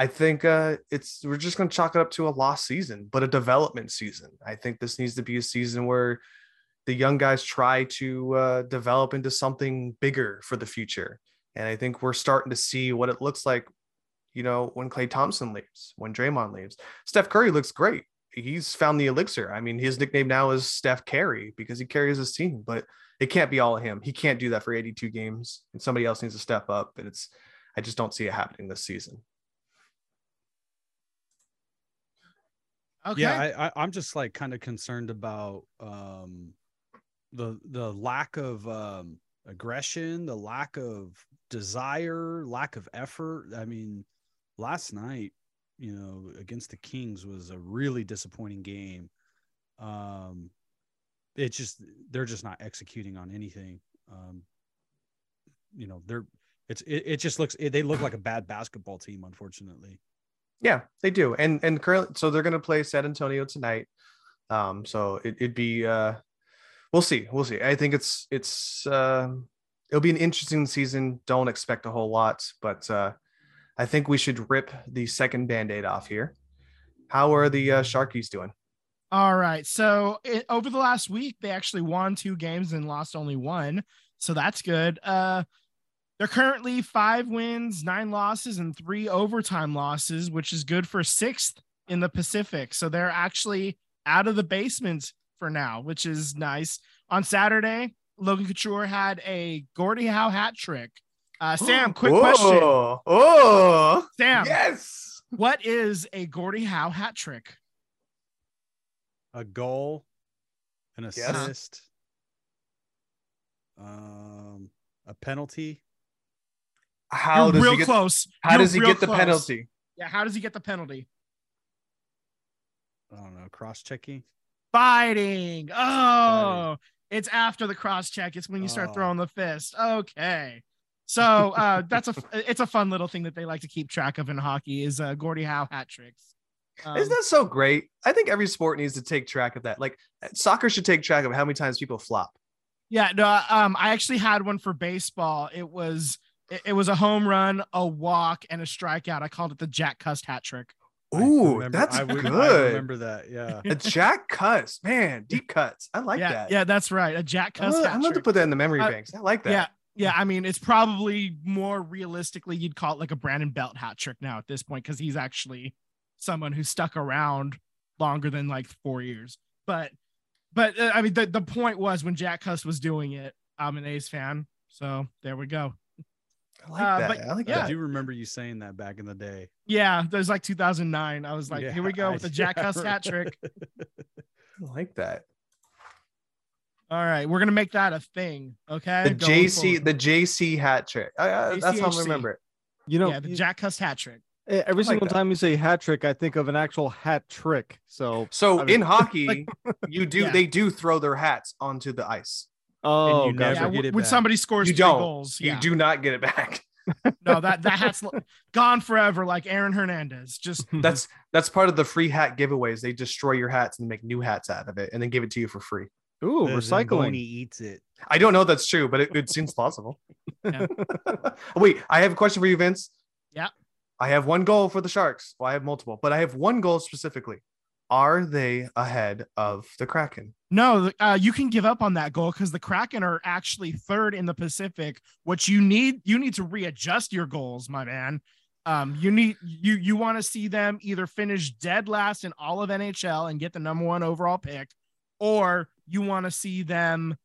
I think uh, it's we're just going to chalk it up to a lost season, but a development season. I think this needs to be a season where the young guys try to uh, develop into something bigger for the future. And I think we're starting to see what it looks like, you know, when Klay Thompson leaves, when Draymond leaves. Steph Curry looks great. He's found the elixir. I mean, his nickname now is Steph Carry because he carries his team, but it can't be all of him. He can't do that for 82 games, and somebody else needs to step up. And it's, I just don't see it happening this season. Okay. yeah I, I i'm just like kind of concerned about um the the lack of um aggression the lack of desire lack of effort i mean last night you know against the kings was a really disappointing game um it's just they're just not executing on anything um you know they're it's it, it just looks it, they look like a bad basketball team unfortunately Yeah, they do. And and currently, so they're going to play San Antonio tonight. Um, so it, it'd be uh, we'll see, we'll see. I think it's it's um, it'll be an interesting season. Don't expect a whole lot, but uh, I think we should rip the second band-aid off here. How are the uh, Sharkies doing? All right. So it, over the last week, they actually won two games and lost only one. So that's good. Uh, they're currently five wins, nine losses, and three overtime losses, which is good for sixth in the Pacific. So they're actually out of the basement for now, which is nice. On Saturday, Logan Couture had a Gordie Howe hat trick. Uh, [GASPS] Sam, quick question. Oh, oh, Sam, yes. what is a Gordie Howe hat trick? a goal, an Yes. assist, um, a penalty. How You're does real he get? close. How You're does he real get the close. penalty? Yeah, how does he get the penalty? I don't know, cross checking. Fighting. Oh, It's after the cross check. It's when you start Oh. throwing the fist. Okay. So uh, that's a [LAUGHS] it's a fun little thing that they like to keep track of in hockey is uh, Gordie Howe hat tricks. Um, Isn't that so great? I think every sport needs to take track of that. Like soccer should take track of how many times people flop. Yeah, no, um, I actually had one for baseball. It was it, it was a home run, a walk, and a strikeout. I called it the Jack Cust hat trick. I Ooh, remember- that's I would- I good. remember that. Yeah. A Jack cuts, man, deep [LAUGHS] cuts. I like yeah, that. yeah, that's right, a Jack I'm Cust gonna, hat I'm gonna have to trick. put that in the memory Uh, banks. I like that. Yeah, yeah. I mean, it's probably more realistically you'd call it like a Brandon Belt hat trick now at this point because he's actually someone who stuck around longer than like four years. But, but uh, I mean, the the point was when Jack Cust was doing it, I'm an A's fan, so there we go. I like Uh, that. but I like yeah. I do remember you saying that back in the day. Yeah, there's like 2009. I was like, Yeah, here we go I- with the [LAUGHS] Jack yeah, Cust hat trick. [LAUGHS] I like that. All right, we're gonna make that a thing. Okay. The going JC, forward. the JC hat trick. I, I, that's how I remember it. You know, yeah, the Jack Cust hat trick. eh, every like single that. time you say hat trick, I think of an actual hat trick. So, So I mean- in hockey, [LAUGHS] you do Yeah. they do throw their hats onto the ice. oh, you gotcha. never Yeah, get w- it when back. somebody scores You three don't. goals, You do not get it back. [LAUGHS] no, that that hat's l- gone forever, like Aaron Hernandez. Just [LAUGHS] That's that's part of the free hat giveaways. They destroy your hats and make new hats out of it, and then give it to you for free. Ooh, The recycling. Zamboni eats it. I don't know if that's true, but it, it seems plausible. Yeah. [LAUGHS] Wait, I have a question for you, Vince. Yeah. I have one goal for the Sharks. Well, I have multiple, but I have one goal specifically. Are they ahead of the Kraken? no, uh, you can give up on that goal because the Kraken are actually third in the Pacific. What you need, you need to readjust your goals, my man. Um, you need you you want to see them either finish dead last in all of NHL and get the number one overall pick, or you want to see them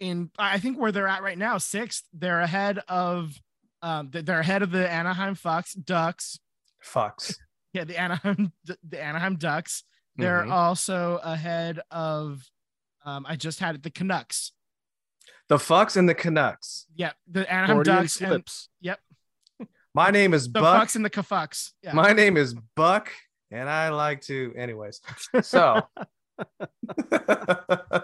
in I think where they're at right now, sixth. They're ahead of um they're ahead of the Anaheim Fox Ducks. Fox. [LAUGHS] Yeah, the Anaheim the Anaheim Ducks. They're Mhm. also ahead of um I just had it the Canucks. the Fox and the Canucks. Yeah, the Anaheim Freudian Ducks and slips. My name is Buck. the Buck. And the Cafucks. Yeah. My name is Buck, and I like to, anyways. [LAUGHS] So, [LAUGHS]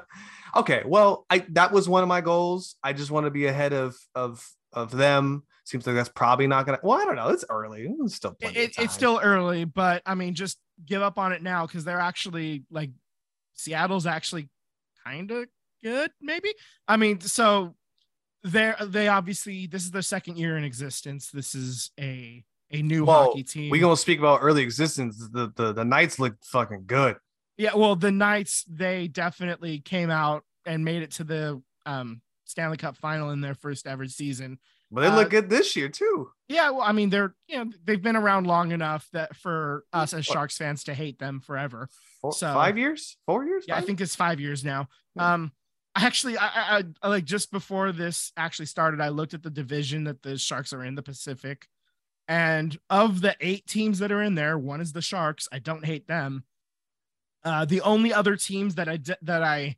okay. Well, I that was one of my goals. I just want to be ahead of of of them. Seems like that's probably not gonna. Well, I don't know. It's early. It's still It- it's still early, but I mean, just give up on it now because they're actually like Seattle's actually kind of good, maybe. I mean, so they're they obviously this is their second year in existence. This is a a new Well, hockey team. We gonna speak about early existence. The the the Knights look fucking good. Yeah, well, the Knights they definitely came out and made it to the um Stanley Cup final in their first ever season. But they Uh, look good this year too. Yeah, well, I mean they're you know they've been around long enough that for us as What? Sharks fans to hate them forever. Four, so- five years, four years. Yeah, I think it's five years now. Yeah. Um, actually, I, I, I like just before this actually started, I looked at the division that the Sharks are in, the Pacific, and of the eight teams that are in there, one is the Sharks. I don't hate them. Uh, the only other teams that I d- that I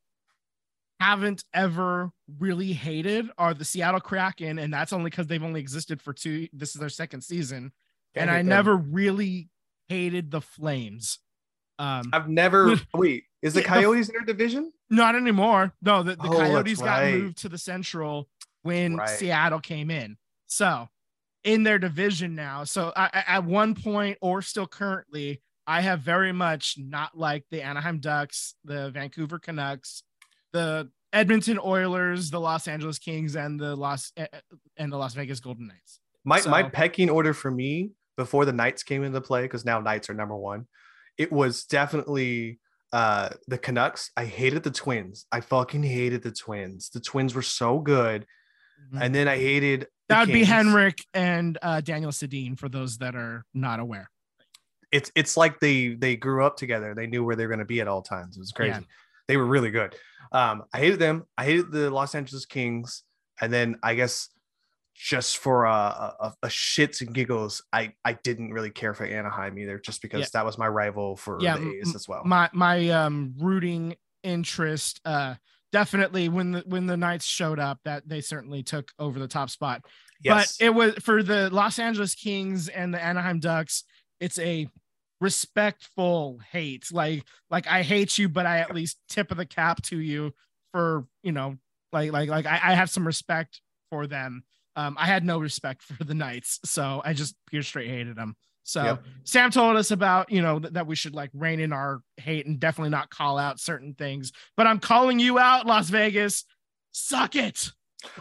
haven't ever really hated are the Seattle Kraken, and that's only because they've only existed for two. This is their second season, Can't and I them. never really hated the Flames. Um, I've never. [LAUGHS] [LAUGHS] wait, is the Yeah, the- Coyotes in their division? Not anymore. No, the, the Oh, Coyotes got right. moved to the Central when Right. Seattle came in. So in their division now. So I- at one point or still currently, I have very much not liked the Anaheim Ducks, the Vancouver Canucks, the Edmonton Oilers, the Los Angeles Kings, and the Los eh, and the Las Vegas Golden Knights. My my pecking order for me before the Knights came into play, because now Knights are number one. It was definitely uh the Canucks. I hated the Twins. I fucking hated the Twins. The Twins were so good, and then I hated that would be Henrik and uh, Daniel Sedin for those that are not aware. It's it's like they they grew up together. They knew where they were going to be at all times. It was crazy. Yeah. They were really good. Um, I hated them. I hated the Los Angeles Kings, and then I guess just for a, a, a shits and giggles, I I didn't really care for Anaheim either, just because Yeah. that was my rival for Yeah, the A's as well. my my um rooting interest uh definitely when the when the knights showed up that they certainly took over the top spot yes, but it was for the los angeles kings and the anaheim ducks it's a respectful hate like like i hate you but i at least tip of the cap to you for you know like like like I, I have some respect for them. Um, I had no respect [LAUGHS] for the Knights, so I just pure straight hated them. So Yep. Sam told us about you know th- that we should like rein in our hate and definitely not call out certain things. But I'm calling you out, Las Vegas. Suck it.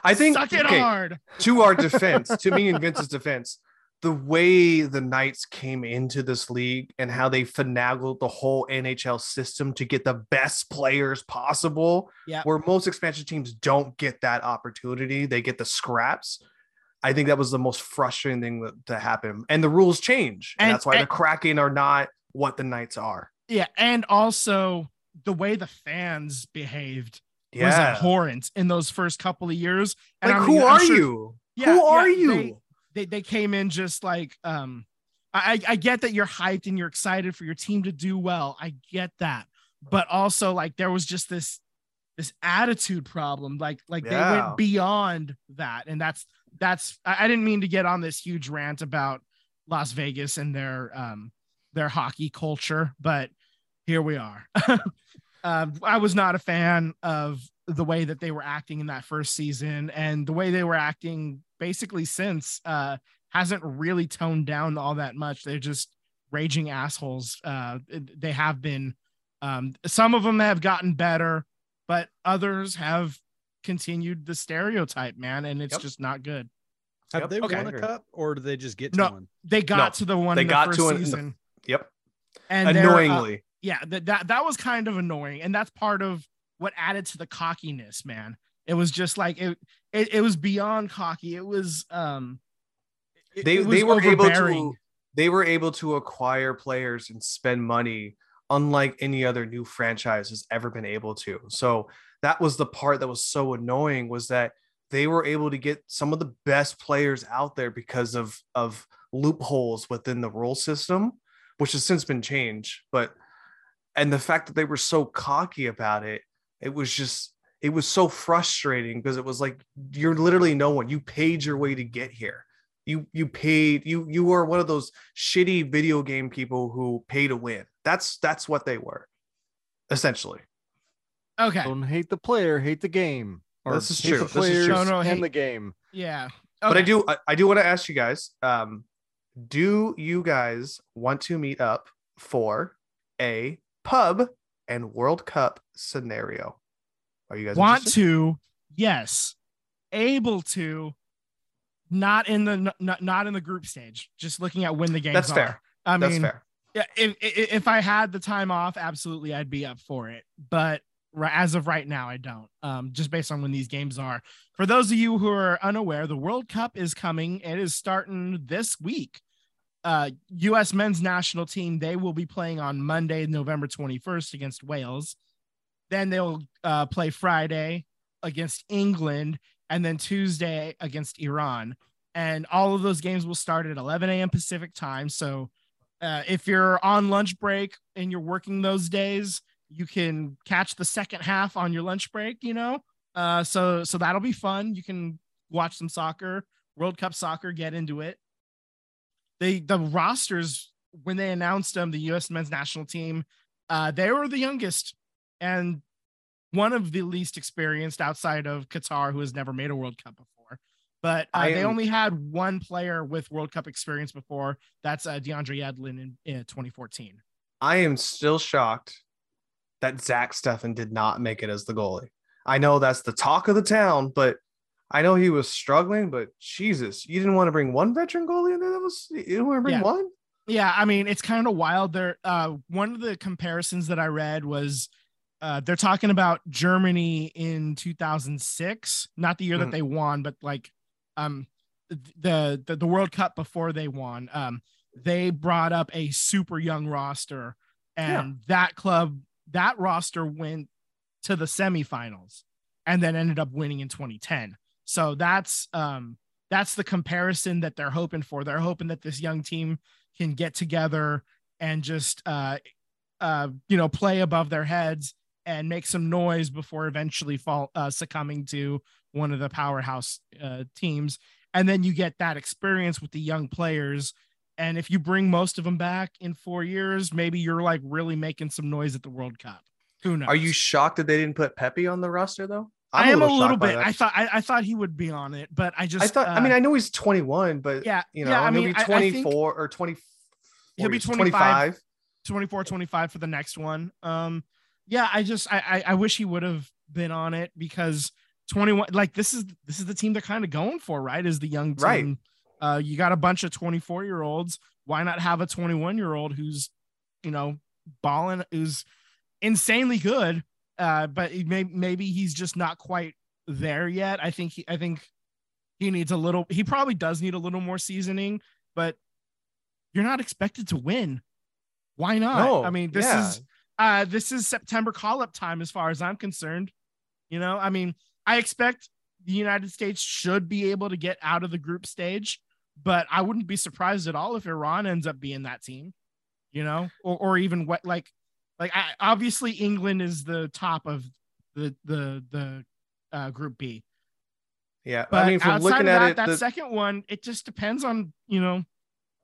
I think suck it okay, hard. to our defense, [LAUGHS] to me and Vince's defense, the way the Knights came into this league and how they finagled the whole NHL system to get the best players possible, Yeah. where most expansion teams don't get that opportunity, they get the scraps. I think that was the most frustrating thing that, to happen. And the rules change. And, And- that's why and- the Kraken are not what the Knights are. Yeah, and also the way the fans behaved was abhorrent in those first couple of years. And Like, I who I'm are sure- you? Yeah, who are yeah, you? They, they they came in just like um I I get that you're hyped and you're excited for your team to do well. I get that. But also like there was just this this attitude problem. Like like they went beyond that. And that's that's I, I didn't mean to get on this huge rant about Las Vegas and their um their hockey culture, but here we are. [LAUGHS] um, I was not a fan of the way that they were acting in that first season and the way they were acting basically since uh hasn't really toned down all that much they're just raging assholes uh they have been um some of them have gotten better but others have continued the stereotype man and it's Yep. just not good Have Yep, they okay. won a cup or did they just get to No. one? they got No, to the one they in the got first to it in the- season Yep. and they're, uh, Annoyingly. yeah that, that that was kind of annoying and that's part of what added to the cockiness man it was just like it it, it was beyond cocky. It was um it- they it was they were able to they were able to acquire players and spend money unlike any other new franchise has ever been able to. So that was the part that was so annoying was that they were able to get some of the best players out there because of of loopholes within the rule system which has since been changed. But and the fact that they were so cocky about it it was just it was so frustrating because it was like you're literally no one you paid your way to get here you you paid you you are one of those shitty video game people who pay to win that's that's what they were essentially okay Don't hate the player, hate the game. Or This is hate true. The This is players true. No, no, and hate- the game. yeah but i do I, I do want to ask you guys um do you guys want to meet up for a pub and world cup scenario are you guys want interested? to yes. Able to not in the not, not in the group stage just looking at when the games that's are. fair i that's mean fair. yeah if, if if i had the time off absolutely i'd be up for it. But as of right now i don't um just based on when these games are. For those of you who are unaware the world cup is coming. It is starting this week. Uh us men's national team they will be playing on monday november 21st against wales then they'll uh, play friday against england and then tuesday against iran and all of those games will start at 11 a.m pacific time so uh, if you're on lunch break and you're working those days, you can catch the second half on your lunch break. You know, uh, so so that'll be fun. You can watch some soccer, World Cup soccer, get into it. They the rosters when they announced them, the U.S. men's national team, uh, they were the youngest and one of the least experienced outside of Qatar, who has never made a World Cup before. But uh, they only had one player with World Cup experience before. That's uh, DeAndre Yedlin in, in 2014. I am still shocked that Zack Steffen did not make it as the goalie. I know that's the talk of the town, but I know he was struggling. But Jesus, you didn't want to bring one veteran goalie in there. That was you didn't want to bring Yeah. one. Yeah, I mean it's kind of wild. There, uh, one of the comparisons that I read was uh, they're talking about Germany in 2006, not the year Mhm. that they won, but like um the, the the World Cup before they won. Um, they brought up a super young roster, and that club that roster went to the semifinals and then ended up winning in 2010. So that's um that's the comparison that they're hoping for. They're hoping that this young team can get together and just uh uh you know play above their heads and make some noise before eventually fall uh, succumbing to one of the powerhouse uh, teams and then you get that experience with the young players and if you bring most of them back in 4 years maybe you're like really making some noise at the World Cup. Who knows? Are you shocked that they didn't put Pepi on the roster though? I'm I'm a little, shocked by bit. I thought I, I thought he would be on it, but I just I thought. I uh, mean, I know he's 21, but yeah, you know, yeah. I he'll mean, be I- I 24 or 20. He'll be he's 25. 24 25 for the next one um yeah i just i i, I wish he would have been on it because 21 like this is this is the team they're kind of going for right? Is the young team. Right. uh you got a bunch of 24 year olds why not have a 21 year old who's you know balling who's insanely good uh but may, maybe he's just not quite there yet. I think he i think he needs a little he probably does need a little more seasoning but you're not expected to win. Why not? No, i mean this yeah. is uh this is september call-up time as far as i'm concerned you know i mean i expect the united states should be able to get out of the group stage but i wouldn't be surprised at all if iran ends up being that team you know or, or even what like like I, obviously england is the top of the the the uh, group b Yeah, but I mean, from outside looking of at that, it, that the- second one, it just depends on you know,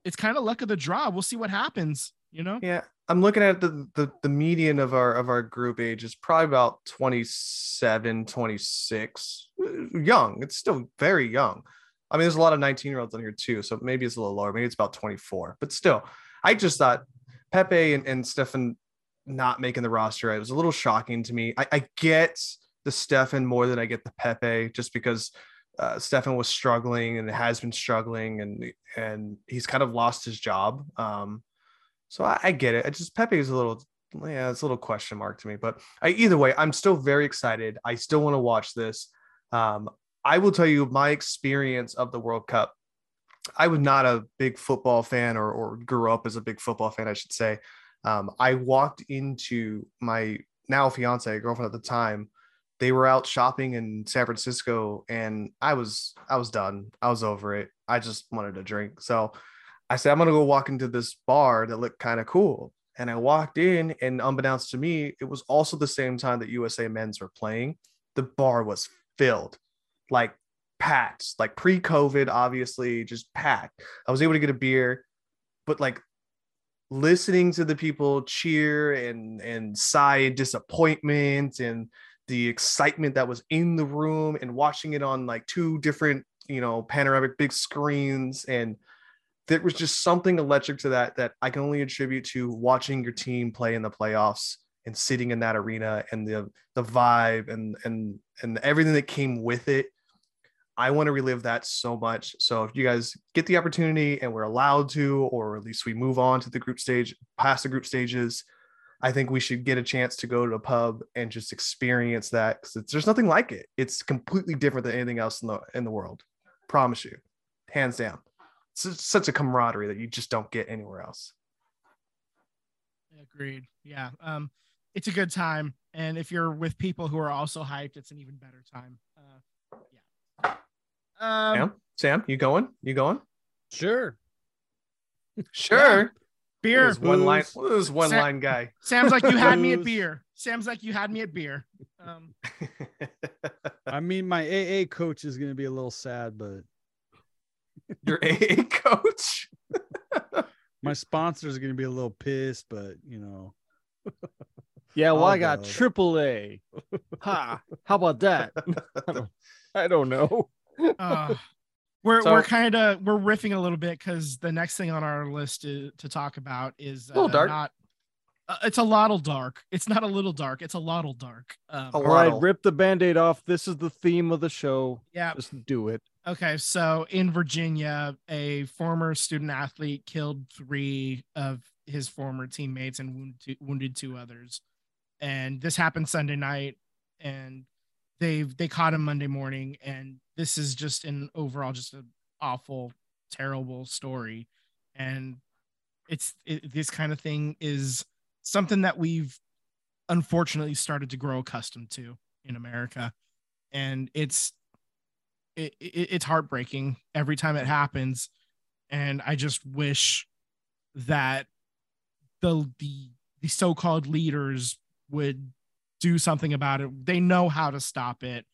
it's kind of luck of the draw. We'll see what happens. You know, Yeah, I'm looking at the, the the median of our of our group age is probably about 27, 26. Uh, Young. It's still very young. I mean, there's a lot of 19 year olds on here too, so maybe it's a little lower. Maybe it's about 24, but still, I just thought Pepi and, and Steffen not making the roster. It was a little shocking to me. I, I get the Steffen more than I get the Pepi, just because uh, Steffen was struggling and has been struggling, and and he's kind of lost his job. Um, so I, I get it. I just Pepi is a little, yeah, it's a little question mark to me. But I, either way, I'm still very excited. I still want to watch this. Um, I will tell you my experience of the World Cup. I was not a big football fan, or or grew up as a big football fan, I should say. Um, I walked into my now fiance, girlfriend at the time. They were out shopping in San Francisco, and I was I was done. I was over it. I just wanted a drink. So I said, I'm gonna go walk into this bar that looked kind of cool. And I walked in, and unbeknownst to me, it was also the same time that USA men's were playing. The bar was filled, like packed, like pre-COVID, obviously, just packed. I was able to get a beer, but like listening to the people cheer and and sigh disappointment and the excitement that was in the room and watching it on like two different you know panoramic big screens and there was just something electric to that that I can only attribute to watching your team play in the playoffs and sitting in that arena and the the vibe and and and everything that came with it. I want to relive that so much. So if you guys get the opportunity and we're allowed to, or at least we move on to the group stage, past the group stages, I think we should get a chance to go to a pub and just experience that because there's nothing like it. It's completely different than anything else in the in the world. Promise you, hands down. It's such a camaraderie that you just don't get anywhere else. agreed. Yeah, um, it's a good time, and if you're with people who are also hyped, it's an even better time. Uh, yeah. Um, Sam, Sam, you going? You going? Sure. Sure. beer. This one line. Booze. This one Sam- line guy. Sam's like you had me at beer. Sam's like you had me at beer. Um, [LAUGHS] I mean, my AA coach is gonna be a little sad, but Your AA coach. [LAUGHS] my sponsors are gonna be a little pissed. But you know, [LAUGHS] Yeah, well, I'll I got go. triple A. Ha! How about that? I [LAUGHS] don't, I don't know. uh, we're So- we're kind of we're riffing a little bit because the next thing on our list to, to talk about is uh, little dark. not. Uh, it's a lottle dark. It's not a little dark. It's a lottle dark. Um, A All right, rip the band-aid off. This is the theme of the show. yeah. Just do it. Okay, so in Virginia, a former student athlete killed three of his former teammates and wounded two, wounded two others. And this happened Sunday night, and they they caught him Monday morning. And this is just an overall just an awful, terrible story. And it's it, this kind of thing is something that we've unfortunately started to grow accustomed to in America, and it's it, it, it's heartbreaking every time it happens and i just wish that the the the so-called leaders would do something about it they know how to stop it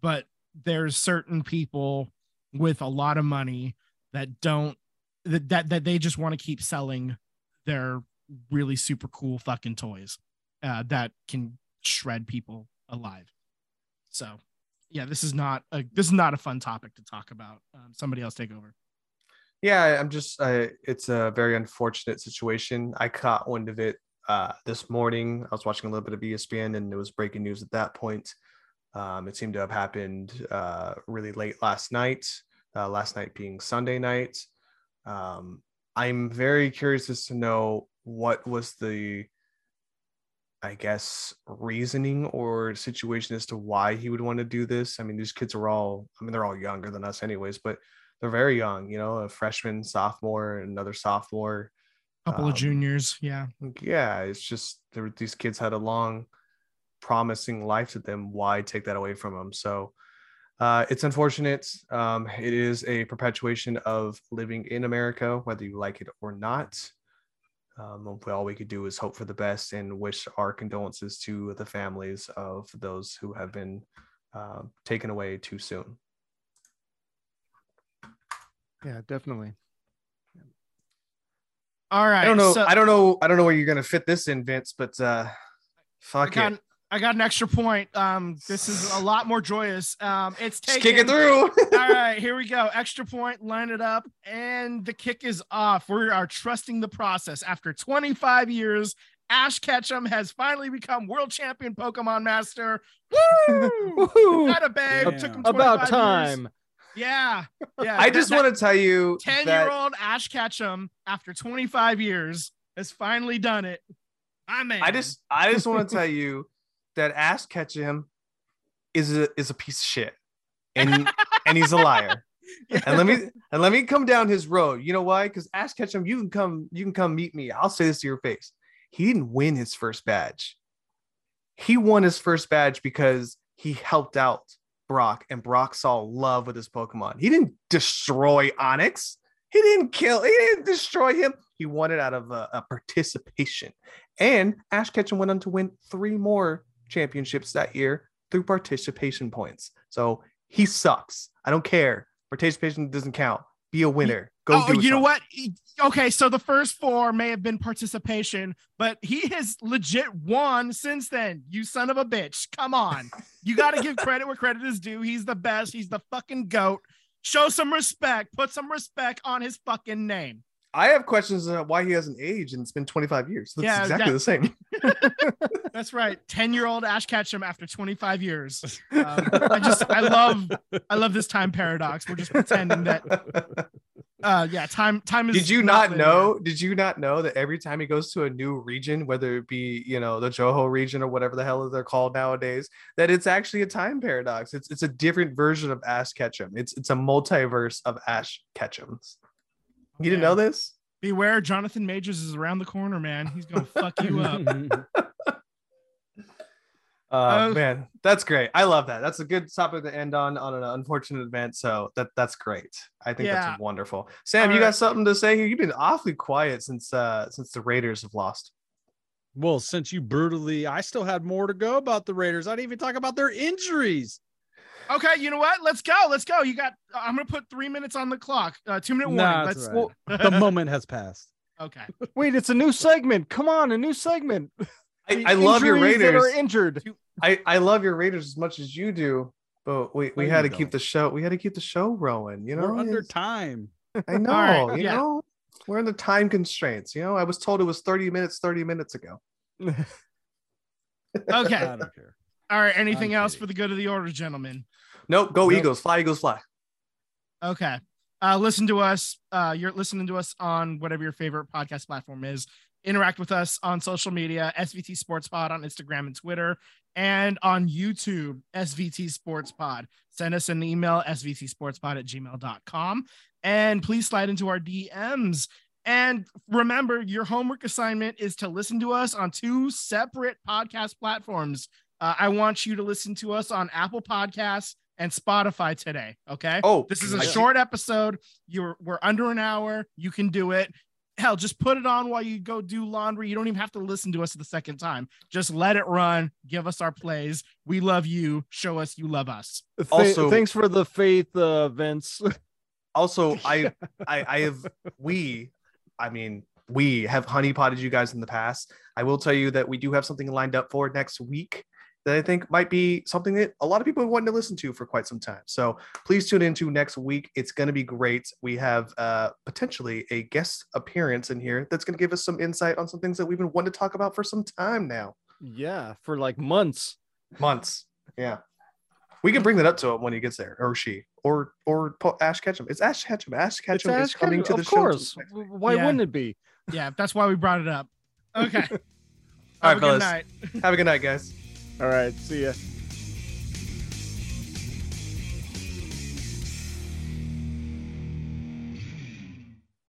but there's certain people with a lot of money that don't that that, that they just want to keep selling their really super cool fucking toys uh, that can shred people alive. So, yeah, this is not a this is not a fun topic to talk about. Um, somebody else take over. Yeah, I'm just. Uh, it's a very unfortunate situation. I caught wind of it uh, this morning. I was watching a little bit of ESPN, and it was breaking news at that point. Um, it seemed to have happened uh, really late last night. Uh, last night being Sunday night. Um, I'm very curious as to know what was the, I guess, reasoning or situation as to why he would want to do this. I mean, these kids are all. I mean, they're all younger than us, anyways, but they're very young, you know, a freshman, sophomore, another sophomore. couple Um, of juniors, yeah. Yeah, it's just were- these kids had a long, promising life to them. Why take that away from them? So uh, it's unfortunate. Um, it is a perpetuation of living in America, whether you like it or not. Um, hopefully all we could do is hope for the best and wish our condolences to the families of those who have been uh, taken away too soon. Yeah, definitely. All right. I don't know. so- I don't know. I don't know where you're gonna fit this in, Vince. But uh, I fuck got, it, I got an extra point. Um, this is a lot more joyous. Um, it's just kick it through. [LAUGHS] All [LAUGHS] right, here we go. Extra point, line it up, and the kick is off. We are trusting the process. After 25 years, Ash Ketchum has finally become world champion Pokemon master. [LAUGHS] Woo! Woohoo! Got a babe. Damn. Took him About 25 years. time. Yeah, yeah. I just want to tell you ten-year-old Ash Ketchum, after 25 years, has finally done it. I man. I just I just want to tell you that Ash Ketchum is a is a piece of shit, and and he's a liar. [LAUGHS] And let me and let me come down his road. You know why? Because Ash Ketchum, you can come you can come meet me. I'll say this to your face. He didn't win his first badge. He won his first badge because he helped out Brock, and Brock saw love with his Pokemon. He didn't destroy Onix. He didn't kill. He didn't destroy him. He won it out of a, a participation. And Ash Ketchum went on to win three more championships that year through participation points. So he sucks. I don't care. Participation doesn't count. Be a winner. Go oh, do you know what? Okay, so the first four may have been participation, but he has legit won since then. You son of a bitch. Come on. You got to give [LAUGHS] credit where credit is due. He's the best. He's the fucking goat. Show some respect. Put some respect on his fucking name. I have questions about why he hasn't aged and it's been 25 years. That's Yeah, exactly yeah. the same. [LAUGHS] That's right. 10 year old Ash Ketchum after 25 years. [LAUGHS] Um, I just, I love, I love this time paradox. We're just pretending that, uh, yeah, time, time is. Did you not know? Did you not know that every time he goes to a new region, whether it be you know the Johto region or whatever the hell they're called nowadays, that it's actually a time paradox. It's it's a different version of Ash Ketchum. It's it's a multiverse of Ash Ketchums. You didn't know this? Beware, Jonathan Majors is around the corner, man. He's gonna fuck you up. [LAUGHS] [LAUGHS] Uh, Uh, man, that's great. I love that. That's a good topic to end on on an unfortunate event. So that that's great. I think Yeah. that's wonderful. Sam, you Alright. got something to say here? You've been awfully quiet since uh since the Raiders have lost. well, since you brutally, I still had more to go about the Raiders. I didn't even talk about their injuries. Okay, you know what? Let's go. Let's go. You got. I'm gonna put three minutes on the clock. Uh, two minute warning. Nah, it's Let's. all right. the [LAUGHS] moment has passed. okay. [LAUGHS] Wait, it's a new segment. Come on, a new segment. I, I love your Injuries that Raiders. are injured. I, I love your Raiders as much as you do, but we, we No, had you to keep the show. We had to keep the show rolling. You know, We're under time. [LAUGHS] I know. right, you yeah. know, we're under time constraints. You know, I was told it was thirty minutes. Thirty minutes ago. Okay. I don't care. All right. Anything else for the good of the order, gentlemen? Nope. Go Nope. Eagles. Fly Eagles. Fly. Okay. Uh, listen to us. Uh, you're listening to us on whatever your favorite podcast platform is. Interact with us on social media, SVT Sports Pod on Instagram and Twitter, and on YouTube, SVT Sports Pod. Send us an email, svtsportspod at gmail.com. And please slide into our DMs. And remember, your homework assignment is to listen to us on two separate podcast platforms. Uh, I want you to listen to us on Apple Podcasts and Spotify today. Okay. Oh, This is a I- short episode. You're we're under an hour. You can do it. Hell, just put it on while you go do laundry. You don't even have to listen to us the second time. Just let it run. Give us our plays. We love you. Show us you love us. Th- Also- thanks for the faith, uh, Vince. [LAUGHS] Also, I, I, I have we, I mean, we have honeypotted you guys in the past. I will tell you that we do have something lined up for next week that I think might be something that a lot of people have wanted to listen to for quite some time. So please tune into next week. It's going to be great. We have uh, potentially a guest appearance in here that's going to give us some insight on some things that we've been wanting to talk about for some time now. Yeah, for like months. Months. Yeah. We can bring that up to him when he gets there, or she, or or Ash Ketchum. It's Ash Ketchum. Ash It's Ketchum is Ash coming Ketchum, to the of course. next W- week. Why Yeah. wouldn't it be? Yeah, that's why we brought it up. Okay. [LAUGHS] All Have right, a good fellas. night. Have a good night, guys. All right, see ya.